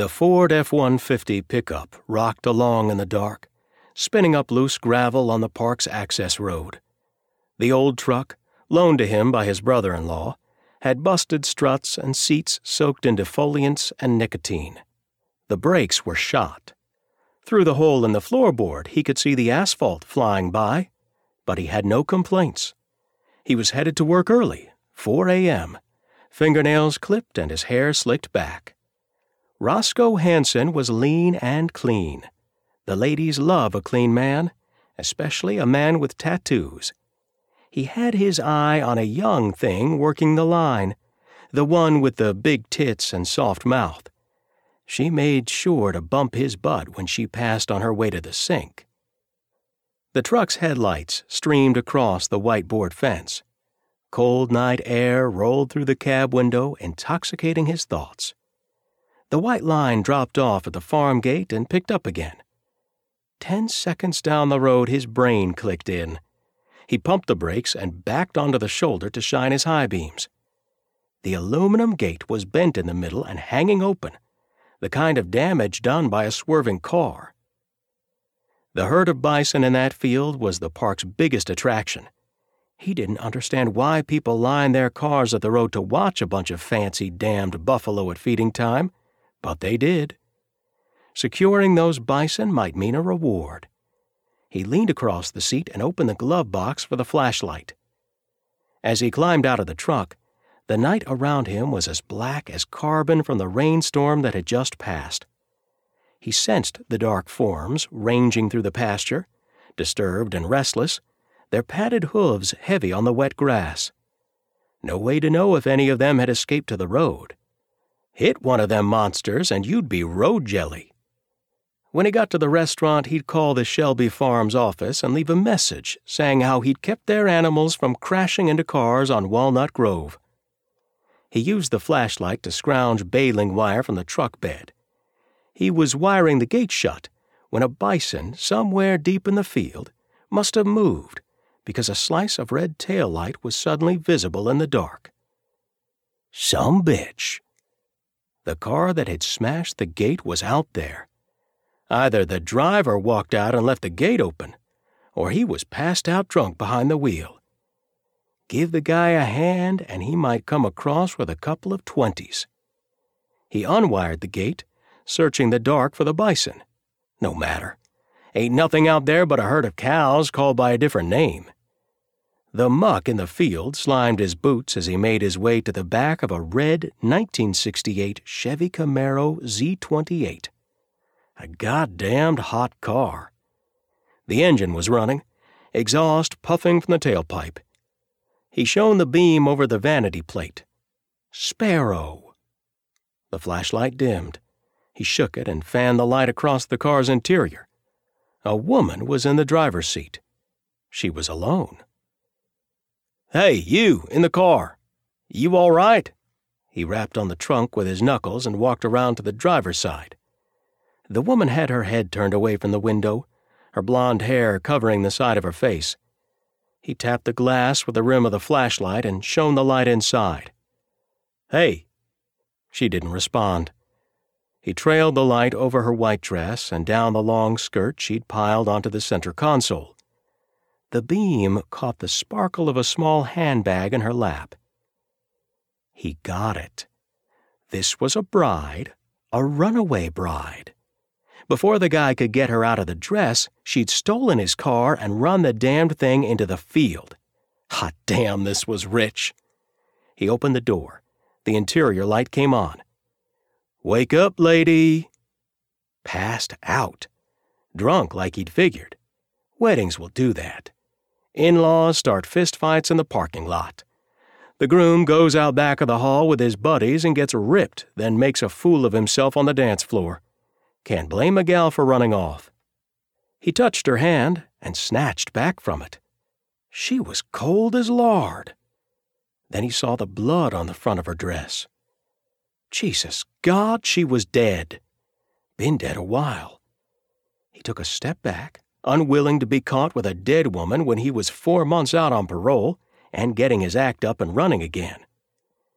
The Ford F 150 pickup rocked along in the dark, spinning up loose gravel on the park's access road. The old truck, loaned to him by his brother in law, had busted struts and seats soaked in defoliants and nicotine. The brakes were shot. Through the hole in the floorboard, he could see the asphalt flying by, but he had no complaints. He was headed to work early, 4 a.m., fingernails clipped and his hair slicked back. Roscoe Hanson was lean and clean. The ladies love a clean man, especially a man with tattoos. He had his eye on a young thing working the line, the one with the big tits and soft mouth. She made sure to bump his butt when she passed on her way to the sink. The truck's headlights streamed across the whiteboard fence. Cold night air rolled through the cab window, intoxicating his thoughts. The white line dropped off at the farm gate and picked up again. Ten seconds down the road, his brain clicked in. He pumped the brakes and backed onto the shoulder to shine his high beams. The aluminum gate was bent in the middle and hanging open, the kind of damage done by a swerving car. The herd of bison in that field was the park's biggest attraction. He didn't understand why people lined their cars at the road to watch a bunch of fancy damned buffalo at feeding time, but they did. Securing those bison might mean a reward. He leaned across the seat and opened the glove box for the flashlight. As he climbed out of the truck, the night around him was as black as carbon from the rainstorm that had just passed. He sensed the dark forms ranging through the pasture, disturbed and restless, their padded hooves heavy on the wet grass. No way to know if any of them had escaped to the road. Hit one of them monsters and you'd be road jelly. When he got to the restaurant, he'd call the Shelby Farms office and leave a message saying how he'd kept their animals from crashing into cars on Walnut Grove. He used the flashlight to scrounge baling wire from the truck bed. He was wiring the gate shut when a bison somewhere deep in the field must have moved because a slice of red tail light was suddenly visible in the dark. Some bitch. The car that had smashed the gate was out there. Either the driver walked out and left the gate open, or he was passed out drunk behind the wheel. Give the guy a hand, and he might come across with a couple of twenties. He unwired the gate, searching the dark for the bison. No matter. Ain't nothing out there but a herd of cows called by a different name. The muck in the field slimed his boots as he made his way to the back of a red 1968 Chevy Camaro Z28. A goddamned hot car. The engine was running, exhaust puffing from the tailpipe. He shone the beam over the vanity plate. Sparrow. The flashlight dimmed. He shook it and fanned the light across the car's interior. A woman was in the driver's seat. She was alone. Hey, you, in the car. You all right? He rapped on the trunk with his knuckles and walked around to the driver's side. The woman had her head turned away from the window, her blonde hair covering the side of her face. He tapped the glass with the rim of the flashlight and shone the light inside. Hey! She didn't respond. He trailed the light over her white dress and down the long skirt she'd piled onto the center console. The beam caught the sparkle of a small handbag in her lap. He got it. This was a bride, a runaway bride. Before the guy could get her out of the dress, she'd stolen his car and run the damned thing into the field. Hot damn, this was rich. He opened the door. The interior light came on. Wake up, lady. Passed out. Drunk like he'd figured. Weddings will do that. In laws start fistfights in the parking lot. The groom goes out back of the hall with his buddies and gets ripped, then makes a fool of himself on the dance floor. Can't blame a gal for running off. He touched her hand and snatched back from it. She was cold as lard. Then he saw the blood on the front of her dress. Jesus God, she was dead. Been dead a while. He took a step back, unwilling to be caught with a dead woman when he was four months out on parole and getting his act up and running again.